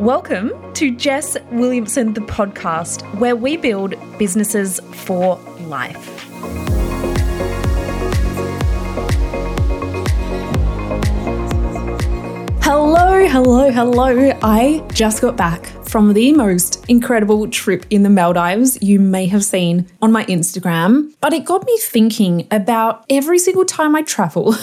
Welcome to Jess Williamson, the podcast, where we build businesses for life. Hello, hello, hello. I just got back from the most incredible trip in the Maldives you may have seen on my Instagram. But it got me thinking about every single time I travel.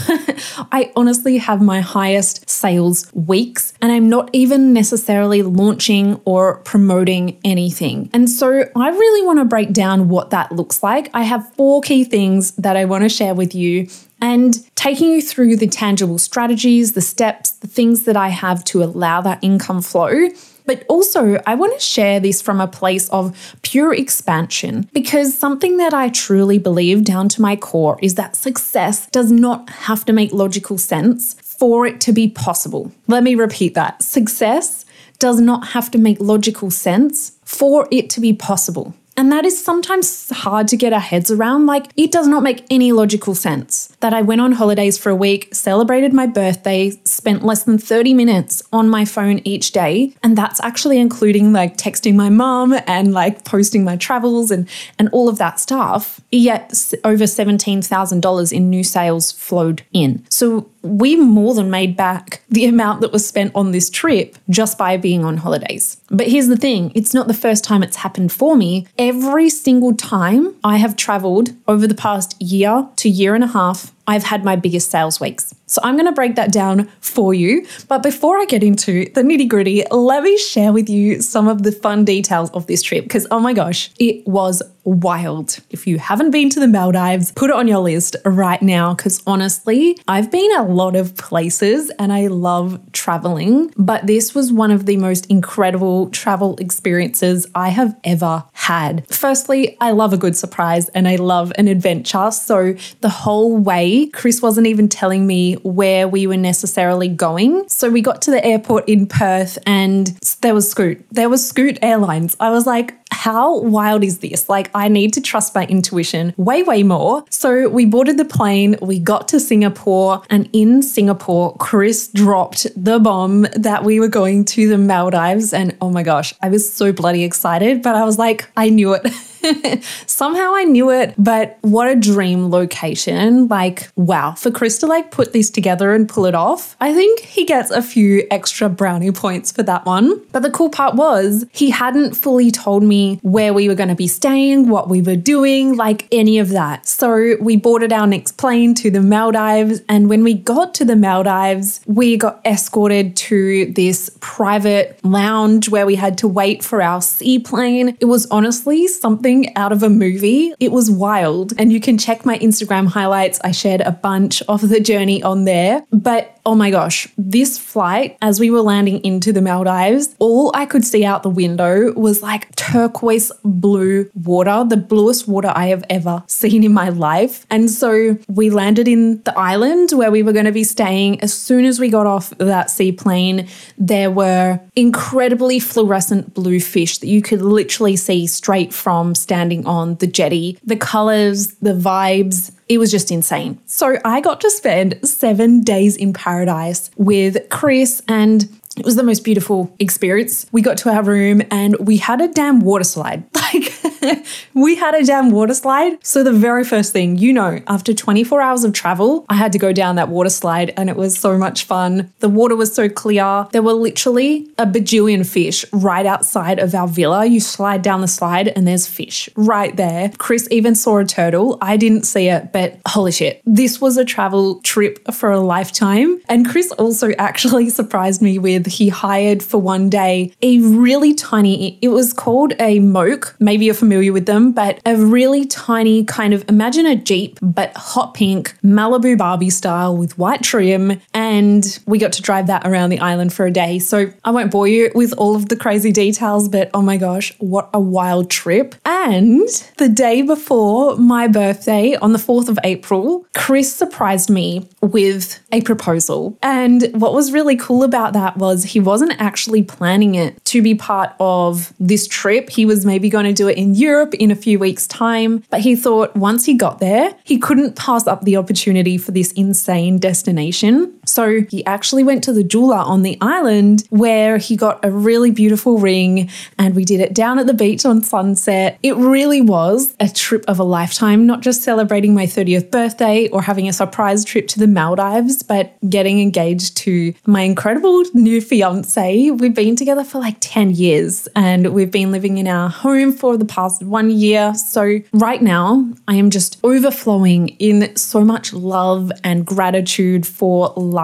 I honestly have my highest sales weeks, and I'm not even necessarily launching or promoting anything. And so I really want to break down what that looks like. I have four key things that I want to share with you and taking you through the tangible strategies, the steps, the things that I have to allow that income flow. But also, I want to share this from a place of pure expansion because something that I truly believe down to my core is that success does not have to make logical sense for it to be possible. Let me repeat that success does not have to make logical sense for it to be possible. And that is sometimes hard to get our heads around. Like, it does not make any logical sense that I went on holidays for a week, celebrated my birthday, spent less than 30 minutes on my phone each day. And that's actually including like texting my mom and like posting my travels and, and all of that stuff. Yet over $17,000 in new sales flowed in. So we more than made back the amount that was spent on this trip just by being on holidays. But here's the thing it's not the first time it's happened for me. Every single time I have traveled over the past year to year and a half, I've had my biggest sales weeks. So I'm going to break that down for you. But before I get into the nitty gritty, let me share with you some of the fun details of this trip because oh my gosh, it was wild. If you haven't been to the Maldives, put it on your list right now because honestly, I've been a lot of places and I love traveling, but this was one of the most incredible travel experiences I have ever had. Firstly, I love a good surprise and I love an adventure. So the whole way, Chris wasn't even telling me where we were necessarily going. So we got to the airport in Perth and there was Scoot. There was Scoot Airlines. I was like, how wild is this? Like, I need to trust my intuition way, way more. So we boarded the plane, we got to Singapore, and in Singapore, Chris dropped the bomb that we were going to the Maldives. And oh my gosh, I was so bloody excited, but I was like, I knew it. Somehow I knew it, but what a dream location. Like, wow, for Chris to like put this together and pull it off, I think he gets a few extra brownie points for that one. But the cool part was he hadn't fully told me where we were going to be staying, what we were doing, like any of that. So we boarded our next plane to the Maldives. And when we got to the Maldives, we got escorted to this private lounge where we had to wait for our seaplane. It was honestly something something out of a movie. It was wild. And you can check my Instagram highlights. I shared a bunch of the journey on there. But oh my gosh, this flight, as we were landing into the Maldives, all I could see out the window was like turquoise blue water, the bluest water I have ever seen in my life. And so we landed in the island where we were going to be staying. As soon as we got off that seaplane, there were incredibly fluorescent blue fish that you could literally see straight from standing on the jetty. The colors, the vibes, it was just insane. So I got to spend seven days in paradise with Chris and it was the most beautiful experience. We got to our room and we had a damn water slide. Like, we had a damn water slide. So, the very first thing, you know, after 24 hours of travel, I had to go down that water slide and it was so much fun. The water was so clear. There were literally a bajillion fish right outside of our villa. You slide down the slide and there's fish right there. Chris even saw a turtle. I didn't see it, but holy shit, this was a travel trip for a lifetime. And Chris also actually surprised me with he hired for one day a really tiny, it was called a moke. Maybe you're familiar with them, but a really tiny kind of imagine a Jeep, but hot pink Malibu Barbie style with white trim. And we got to drive that around the island for a day. So I won't bore you with all of the crazy details, but oh my gosh, what a wild trip. And the day before my birthday on the 4th of April, Chris surprised me with a proposal. And what was really cool about that was he wasn't actually planning it to be part of this trip. He was maybe going to do it in Europe in a few weeks' time, but he thought once he got there, he couldn't pass up the opportunity for this insane destination. So he actually went to the jeweler on the island where he got a really beautiful ring and we did it down at the beach on sunset. It really was a trip of a lifetime, not just celebrating my 30th birthday or having a surprise trip to the Maldives, but getting engaged to my incredible new fiance. We've been together for like 10 years and we've been living in our home for the past one year. So right now, I am just overflowing in so much love and gratitude for life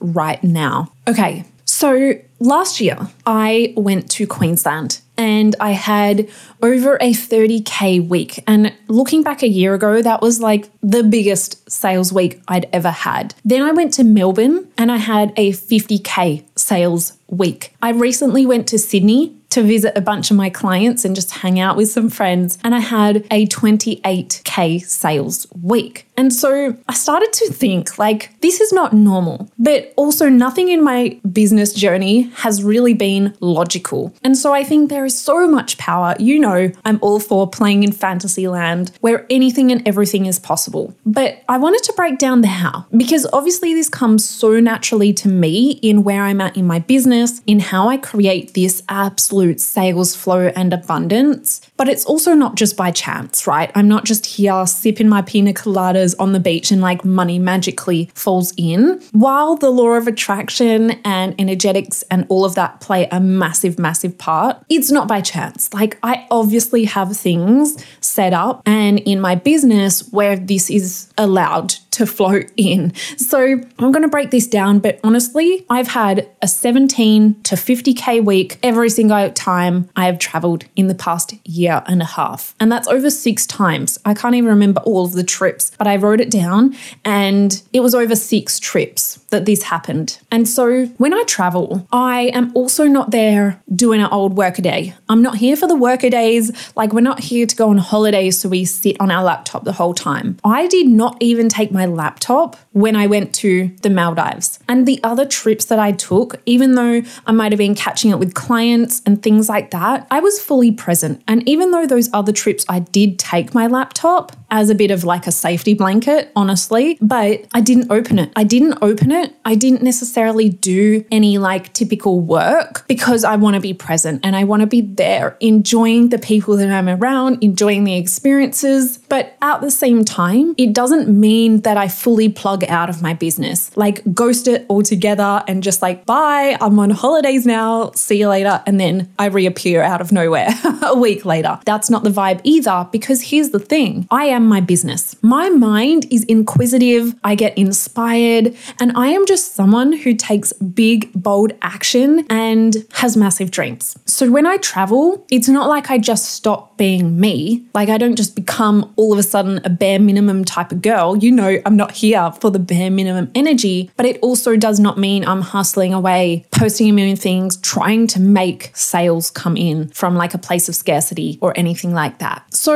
right now. Okay, so last year I went to Queensland and I had over a 30K week. And looking back a year ago, that was like the biggest sales week I'd ever had. Then I went to Melbourne and I had a 50K sales week. I recently went to Sydney to visit a bunch of my clients and just hang out with some friends. And I had a 28K sales week. And so I started to think like, this is not normal, but also nothing in my business journey has really been logical. And so I think there is so much power. You know, I'm all for playing in fantasy land where anything and everything is possible. But I wanted to break down the how because obviously this comes so naturally to me in where I'm at in my business, in how I create this absolute sales flow and abundance. But it's also not just by chance, right? I'm not just here sipping my pina coladas on the beach and like money magically falls in. While the law of attraction and energetics and all of that play a massive, massive part, it's not by chance. Like, I obviously have things set up and in my business where this is allowed to flow in. So I'm going to break this down, but honestly, I've had a 17 to 50K week every single time I have traveled in the past year and a half. And that's over six times. I can't even remember all of the trips, but I wrote it down and it was over six trips that this happened. And so when I travel, I am also not there doing an old workaday. I'm not here for the workadays. Like, we're not here to go on holidays so we sit on our laptop the whole time. I did not even take my laptop when I went to the Maldives. And the other trips that I took, even though I might have been catching up with clients and things like that, I was fully present. And even though those other trips I did take my laptop as a bit of like a safety blanket, honestly, but I didn't open it. I didn't open it. I didn't necessarily do any like typical work because I want to be present and I want to be there, enjoying the people that I'm around, enjoying the experiences. But at the same time, it doesn't mean that I fully plug out of my business, like ghost it altogether and just like, bye, I'm on holidays now, see you later. And then I reappear out of nowhere a week later. That's not the vibe either because here's the thing I am my business. My mind is inquisitive, I get inspired, and I am just someone who takes big, bold action and has massive dreams. So when I travel, it's not like I just stop being me. Like I don't just become all of a sudden a bare minimum type of girl. You know, I'm not here for the bare minimum energy, but it also does not mean I'm hustling away, posting a million things, trying to make sales come in from like a place of scarcity or anything like that. So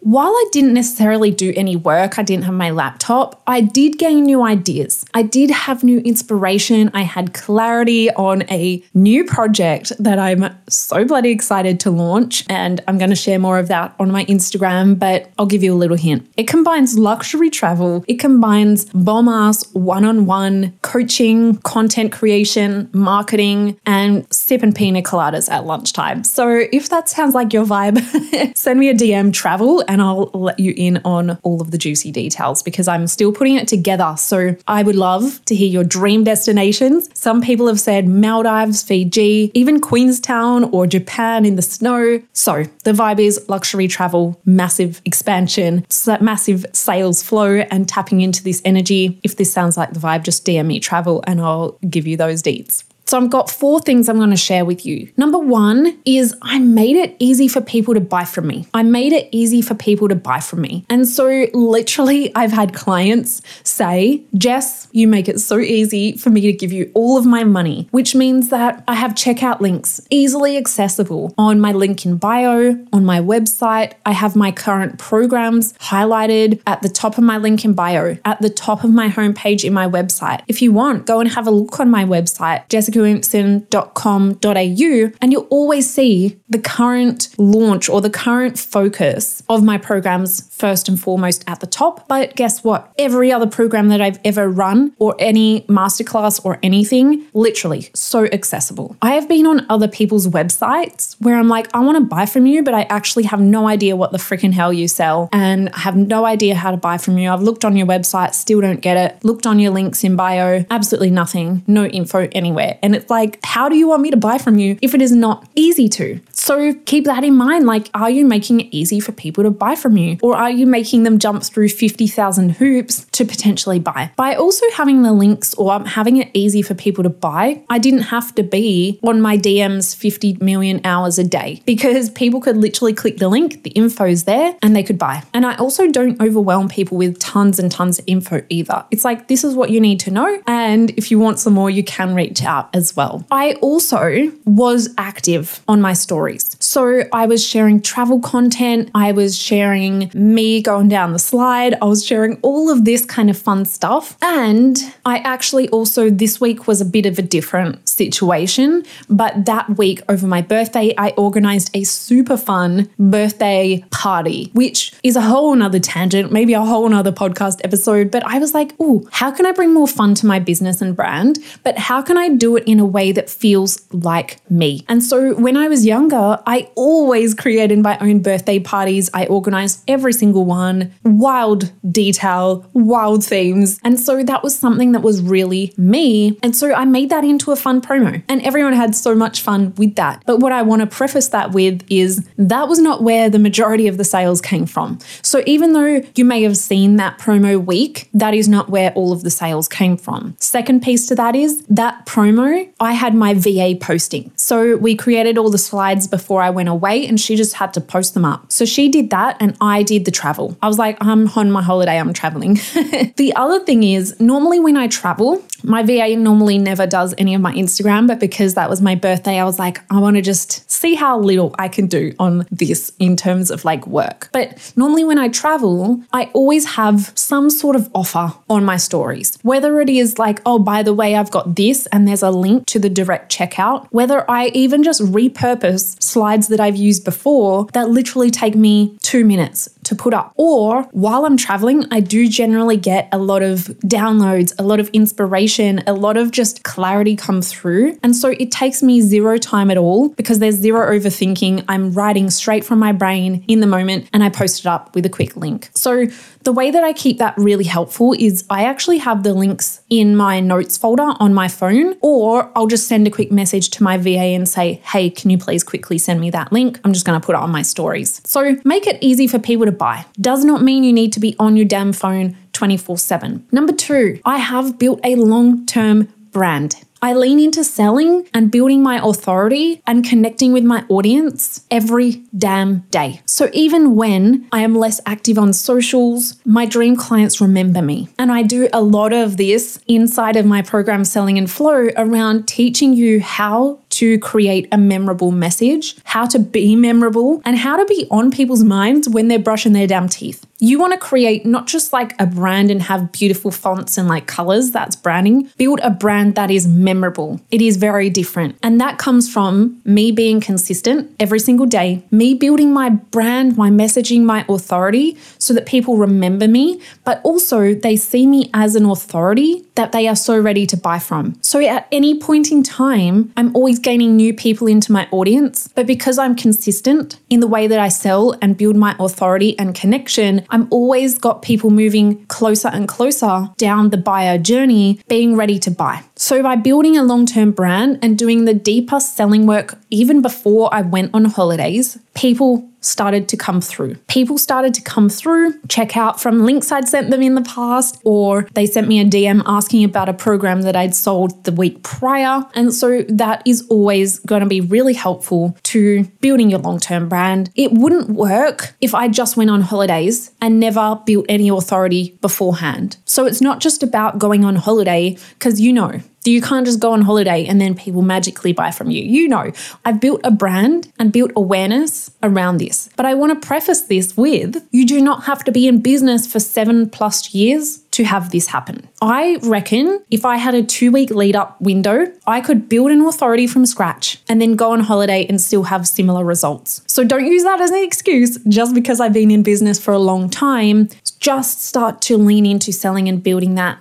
while I didn't necessarily do any work, I didn't have my laptop, I did gain new ideas. I did have new inspiration. I had clarity on a new project that I'm so bloody excited to launch. And I'm going to share more of that on my Instagram, but I'll give you a little hint. It combines luxury travel, it combines bomb ass one on one coaching, content creation, marketing, and sipping pina coladas at lunchtime. So if that sounds like your vibe, send me a DM travel and I'll let you in on all of the juicy details because I'm still putting it together. So I would love to hear your dream destinations. Some people have said Maldives, Fiji, even Queenstown or Japan in the snow. So the vibe is luxury travel, massive expansion, massive sales flow, and tapping into this energy. If this sounds like the vibe, just DM me travel and I'll give you those deets. So I've got four things I'm going to share with you. Number one is I made it easy for people to buy from me. I made it easy for people to buy from me. And so literally, I've had clients say, Jess, you make it so easy for me to give you all of my money, which means that I have checkout links easily accessible on my link in bio, on my website. I have my current programs highlighted at the top of my link in bio, at the top of my homepage in my website. If you want, go and have a look on my website, Jessica jessicawilliamson.com.au and you'll always see the current launch or the current focus of my programs first and foremost at the top. But guess what? Every other program that I've ever run or any masterclass or anything, literally so accessible. I have been on other people's websites where I'm like, I want to buy from you, but I actually have no idea what the freaking hell you sell and I have no idea how to buy from you. I've looked on your website, still don't get it. Looked on your links in bio, absolutely nothing, no info anywhere. And it's like, how do you want me to buy from you if it is not easy to? So keep that in mind. Like, are you making it easy for people to buy from you? Or are you making them jump through 50,000 hoops to potentially buy? By also having the links or having it easy for people to buy, I didn't have to be on my DMs 50 million hours a day because people could literally click the link, the info's there, and they could buy. And I also don't overwhelm people with tons and tons of info either. It's like, this is what you need to know. And if you want some more, you can reach out as well. I also was active on my stories. So I was sharing travel content, I was sharing me going down the slide, I was sharing all of this kind of fun stuff. And I actually also, this week was a bit of a different situation. But that week over my birthday, I organized a super fun birthday party, which is a whole nother tangent, maybe a whole nother podcast episode. But I was like, oh, how can I bring more fun to my business and brand? But how can I do it in a way that feels like me? And so when I was younger, I always created my own birthday parties. I organized every single one, wild detail, wild themes. And so that was something that was really me. And so I made that into a fun promo, and everyone had so much fun with that. But what I want to preface that with is that was not where the majority of the sales came from. So even though you may have seen that promo week, that is not where all of the sales came from. Second piece to that is that promo, I had my VA posting. So we created all the slides before I went away, and she just had to post them up. So she did that, and I did the travel. I was like, I'm on my holiday, I'm traveling. the other thing is, normally when I travel, my VA normally never does any of my Instagram, but because that was my birthday, I was like, I want to just see how little I can do on this in terms of like work. But normally when I travel, I always have some sort of offer on my stories, whether it is like, oh, by the way, I've got this and there's a link to the direct checkout, whether I even just repurpose slides that I've used before that literally take me two minutes to put up. Or while I'm traveling, I do generally get a lot of downloads, a lot of inspiration, a lot of just clarity come through. And so it takes me zero time at all because there's zero overthinking. I'm writing straight from my brain in the moment and I post it up with a quick link. So the way that I keep that really helpful is I actually have the links in my notes folder on my phone, or I'll just send a quick message to my VA and say, hey, can you please quickly send me that link? I'm just going to put it on my stories. So make it easy for people to buy. Does not mean you need to be on your damn phone 24 7. Number two, I have built a long term brand. I lean into selling and building my authority and connecting with my audience every damn day. So even when I am less active on socials, my dream clients remember me. And I do a lot of this inside of my program Selling and Flow around teaching you how to create a memorable message, how to be memorable, and how to be on people's minds when they're brushing their damn teeth. You want to create not just like a brand and have beautiful fonts and like colors, that's branding. Build a brand that is memorable. It is very different. And that comes from me being consistent every single day, me building my brand, my messaging, my authority so that people remember me, but also they see me as an authority that they are so ready to buy from. So at any point in time, I'm always gaining new people into my audience, but because I'm consistent in the way that I sell and build my authority and connection, I'm always got people moving closer and closer down the buyer journey, being ready to buy. So by building a long term brand and doing the deeper selling work even before I went on holidays, people started to come through. People started to come through, check out from links I'd sent them in the past, or they sent me a DM asking about a program that I'd sold the week prior. And so that is always going to be really helpful to building your long term brand. It wouldn't work if I just went on holidays and never built any authority beforehand. So it's not just about going on holiday, because you know, you can't just go on holiday and then people magically buy from you. You know, I've built a brand and built awareness around this. But I want to preface this with you do not have to be in business for seven plus years to have this happen. I reckon if I had a two week lead up window, I could build an authority from scratch and then go on holiday and still have similar results. So don't use that as an excuse just because I've been in business for a long time. Just start to lean into selling and building that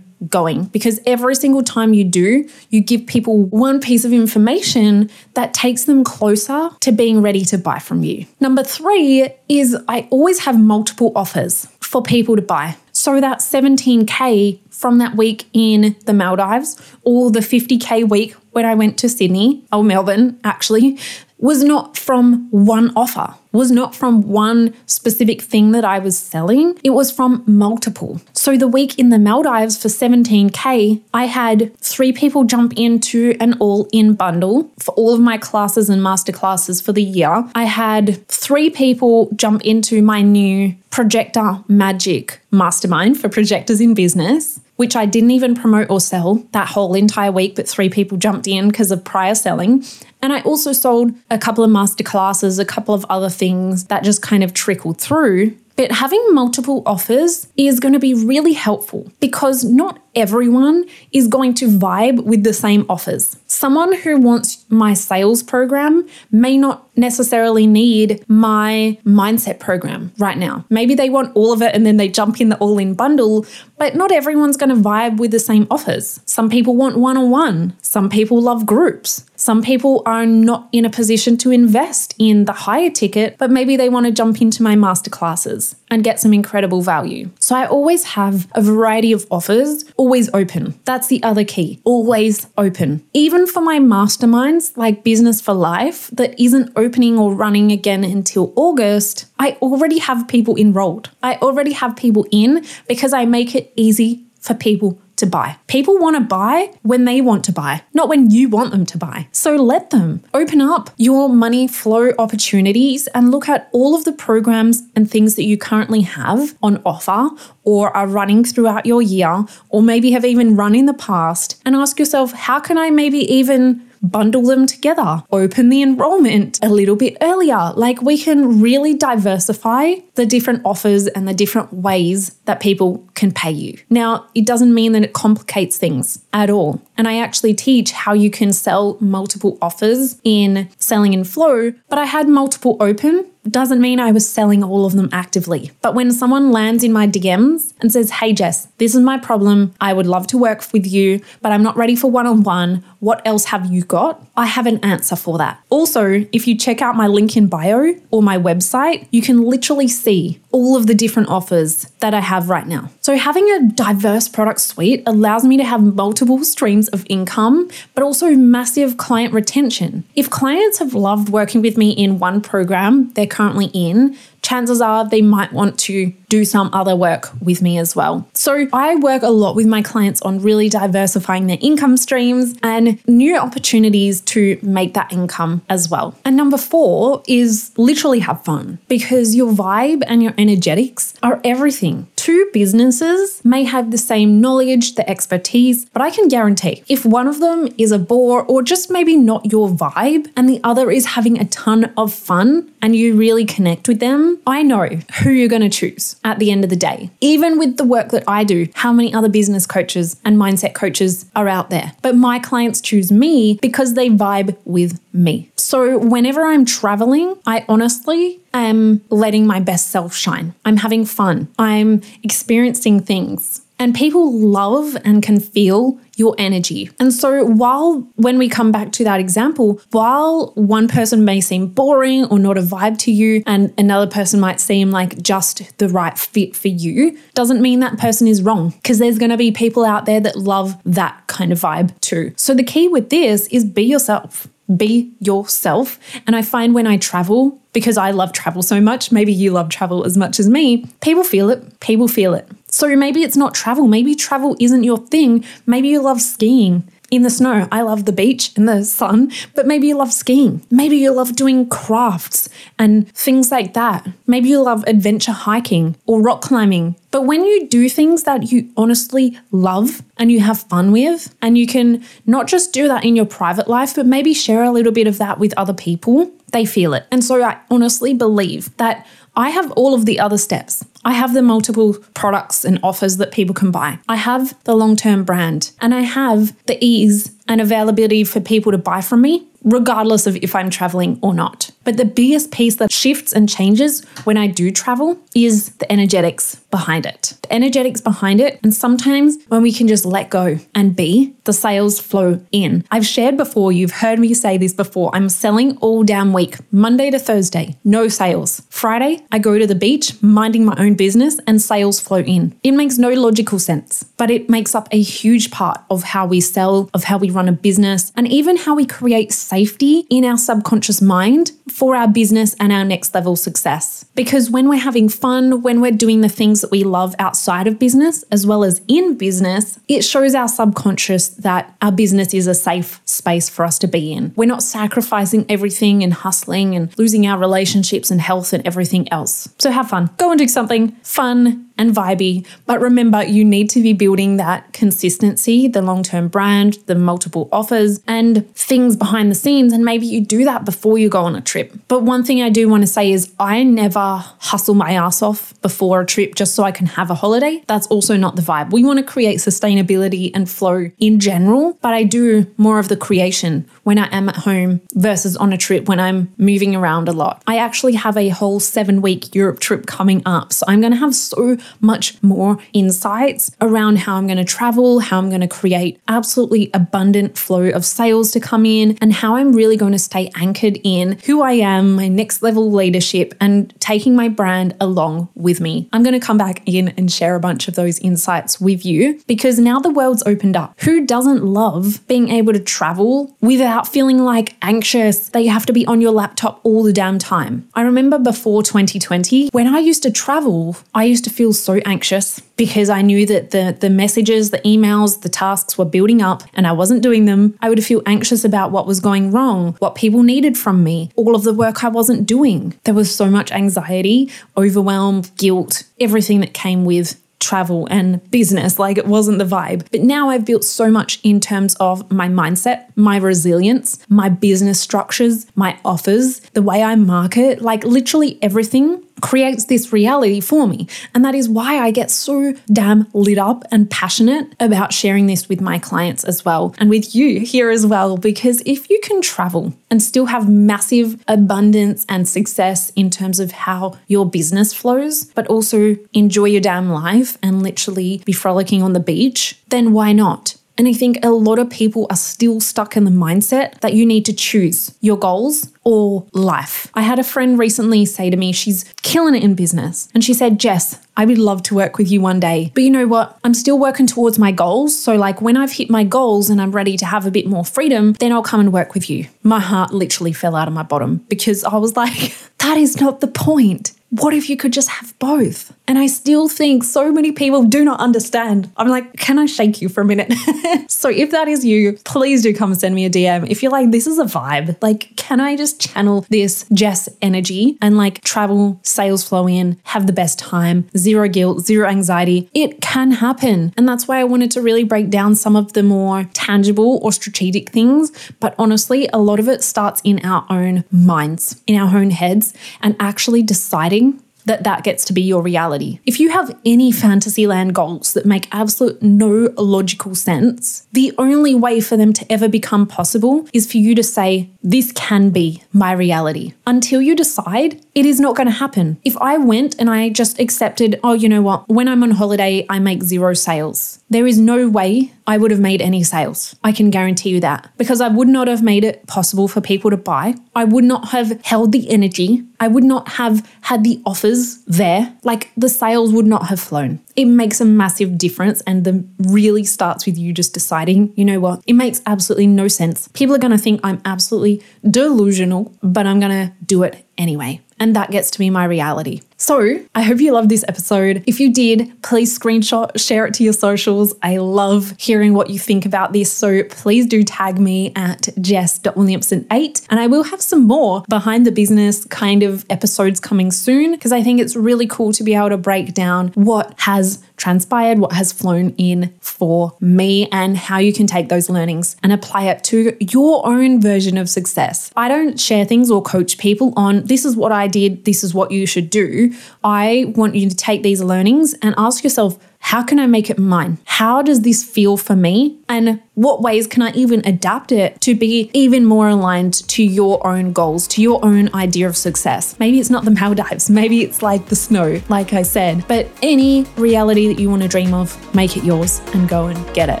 ongoing because every single time you do, you give people one piece of information that takes them closer to being ready to buy from you. Number three is I always have multiple offers for people to buy. So that 17K from that week in the Maldives or the 50K week when I went to Sydney or Melbourne, actually, was not from one offer, was not from one specific thing that I was selling. It was from multiple. So the week in the Maldives for 17K, I had three people jump into an all in bundle for all of my classes and masterclasses for the year. I had three people jump into my new Projector Magic Mastermind for projectors in business which I didn't even promote or sell that whole entire week, but three people jumped in because of prior selling. And I also sold a couple of masterclasses, a couple of other things that just kind of trickled through. But having multiple offers is going to be really helpful because not everyone is going to vibe with the same offers. Someone who wants my sales program may not necessarily need my mindset program right now. Maybe they want all of it and then they jump in the all in bundle, but not everyone's going to vibe with the same offers. Some people want one on one, some people love groups. Some people are not in a position to invest in the higher ticket, but maybe they want to jump into my masterclasses and get some incredible value. So I always have a variety of offers, always open. That's the other key, always open. Even for my masterminds, like Business for Life, that isn't opening or running again until August, I already have people enrolled. I already have people in because I make it easy for people to buy. People want to buy when they want to buy, not when you want them to buy. So let them open up your money flow opportunities and look at all of the programs and things that you currently have on offer or are running throughout your year, or maybe have even run in the past, and ask yourself, how can I maybe even bundle them together, open the enrollment a little bit earlier. Like we can really diversify the different offers and the different ways that people can pay you. Now, it doesn't mean that it complicates things at all. And I actually teach how you can sell multiple offers in selling in flow, but I had multiple open doesn't mean I was selling all of them actively. But when someone lands in my DMs and says, Hey, Jess, this is my problem. I would love to work with you, but I'm not ready for one on one. What else have you got? I have an answer for that. Also, if you check out my link in bio or my website, you can literally see all of the different offers that I have right now. So, having a diverse product suite allows me to have multiple streams of income, but also massive client retention. If clients have loved working with me in one program they're currently in, chances are they might want to do some other work with me as well. So I work a lot with my clients on really diversifying their income streams and new opportunities to make that income as well. And number four is literally have fun because your vibe and your energetics are everything. Two businesses may have the same knowledge, the expertise, but I can guarantee if one of them is a bore or just maybe not your vibe and the other is having a ton of fun and you really connect with them, I know who you're going to choose at the end of the day. Even with the work that I do, how many other business coaches and mindset coaches are out there? But my clients choose me because they vibe with me. So whenever I'm traveling, I honestly am letting my best self shine. I'm having fun. I'm experiencing things. And people love and can feel your energy. And so, while when we come back to that example, while one person may seem boring or not a vibe to you, and another person might seem like just the right fit for you, doesn't mean that person is wrong because there's going to be people out there that love that kind of vibe too. So, the key with this is be yourself be yourself. And I find when I travel, because I love travel so much, maybe you love travel as much as me, people feel it. People feel it. So maybe it's not travel. Maybe travel isn't your thing. Maybe you love skiing in the snow. I love the beach and the sun, but maybe you love skiing. Maybe you love doing crafts and things like that. Maybe you love adventure hiking or rock climbing. But when you do things that you honestly love and you have fun with, and you can not just do that in your private life, but maybe share a little bit of that with other people, they feel it. And so I honestly believe that I have all of the other steps. I have the multiple products and offers that people can buy. I have the long term brand and I have the ease and availability for people to buy from me, regardless of if I'm traveling or not. But the biggest piece that shifts and changes when I do travel is the energetics behind it. The energetics behind it. And sometimes when we can just let go and be, the sales flow in. I've shared before, you've heard me say this before. I'm selling all damn week, Monday to Thursday, no sales. Friday, I go to the beach, minding my own business, and sales flow in. It makes no logical sense, but it makes up a huge part of how we sell, of how we run a business, and even how we create safety in our subconscious mind for our business and our next level success. Because when we're having fun, when we're doing the things that we love outside of business as well as in business, it shows our subconscious that our business is a safe space for us to be in. We're not sacrificing everything and hustling and losing our relationships and health and everything else. So have fun. Go and do something fun and vibey. But remember, you need to be building that consistency, the long term brand, the multiple offers, and things behind the scenes. And maybe you do that before you go on a trip. But one thing I do want to say is I never hustle my ass off before a trip just so I can have a holiday. That's also not the vibe. We want to create sustainability and flow in general, but I do more of the creation when I am at home versus on a trip when I'm moving around a lot. I actually have a whole seven week Europe trip coming up. So I'm going to have so much more insights around how I'm going to travel, how I'm going to create absolutely abundant flow of sales to come in, and how I'm really going to stay anchored in who I am, my next level leadership, and taking my brand along with me. I'm going to come back in and share a bunch of those insights with you because now the world's opened up. Who doesn't love being able to travel without feeling like anxious that you have to be on your laptop all the damn time? I remember before 2020, when I used to travel, I used to feel so anxious because I knew that the, the messages, the emails, the tasks were building up and I wasn't doing them. I would feel anxious about what was going wrong, what people needed from me, all of the work I wasn't doing. There was so much anxiety, overwhelm, guilt, everything that came with travel and business. Like it wasn't the vibe. But now I've built so much in terms of my mindset, my resilience, my business structures, my offers, the way I market, like literally everything creates this reality for me. And that is why I get so damn lit up and passionate about sharing this with my clients as well and with you here as well. Because if you can travel and still have massive abundance and success in terms of how your business flows, but also enjoy your damn life and literally be frolicking on the beach, then why not? And I think a lot of people are still stuck in the mindset that you need to choose your goals or life. I had a friend recently say to me, she's killing it in business. And she said, Jess, I would love to work with you one day. But you know what? I'm still working towards my goals. So, like, when I've hit my goals and I'm ready to have a bit more freedom, then I'll come and work with you. My heart literally fell out of my bottom because I was like, that is not the point. What if you could just have both? And I still think so many people do not understand. I'm like, can I shake you for a minute? so if that is you, please do come send me a DM. If you're like, this is a vibe, like, can I just channel this Jess energy and like travel, sales flow in, have the best time, zero guilt, zero anxiety? It can happen. And that's why I wanted to really break down some of the more tangible or strategic things. But honestly, a lot of it starts in our own minds, in our own heads, and actually deciding that that gets to be your reality. If you have any fantasyland goals that make absolute no logical sense, the only way for them to ever become possible is for you to say, This can be my reality. Until you decide, it is not going to happen. If I went and I just accepted, Oh, you know what, when I'm on holiday, I make zero sales, there is no way I would have made any sales. I can guarantee you that because I would not have made it possible for people to buy. I would not have held the energy. I would not have had the offers there. Like the sales would not have flown. It makes a massive difference and the really starts with you just deciding, you know what? It makes absolutely no sense. People are going to think I'm absolutely delusional, but I'm going to do it anyway. And that gets to be my reality. So I hope you loved this episode. If you did, please screenshot, share it to your socials. I love hearing what you think about this. So please do tag me at jess.williamson8. And I will have some more behind the business kind of episodes coming soon because I think it's really cool to be able to break down what has transpired, what has flown in for me, and how you can take those learnings and apply it to your own version of success. I don't share things or coach people on this is what I did, this is what you should do. I want you to take these learnings and ask yourself, how can I make it mine? How does this feel for me? And what ways can I even adapt it to be even more aligned to your own goals, to your own idea of success? Maybe it's not the Maldives, maybe it's like the snow, like I said, but any reality that you want to dream of, make it yours and go and get it.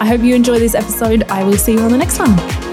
I hope you enjoy this episode. I will see you on the next one.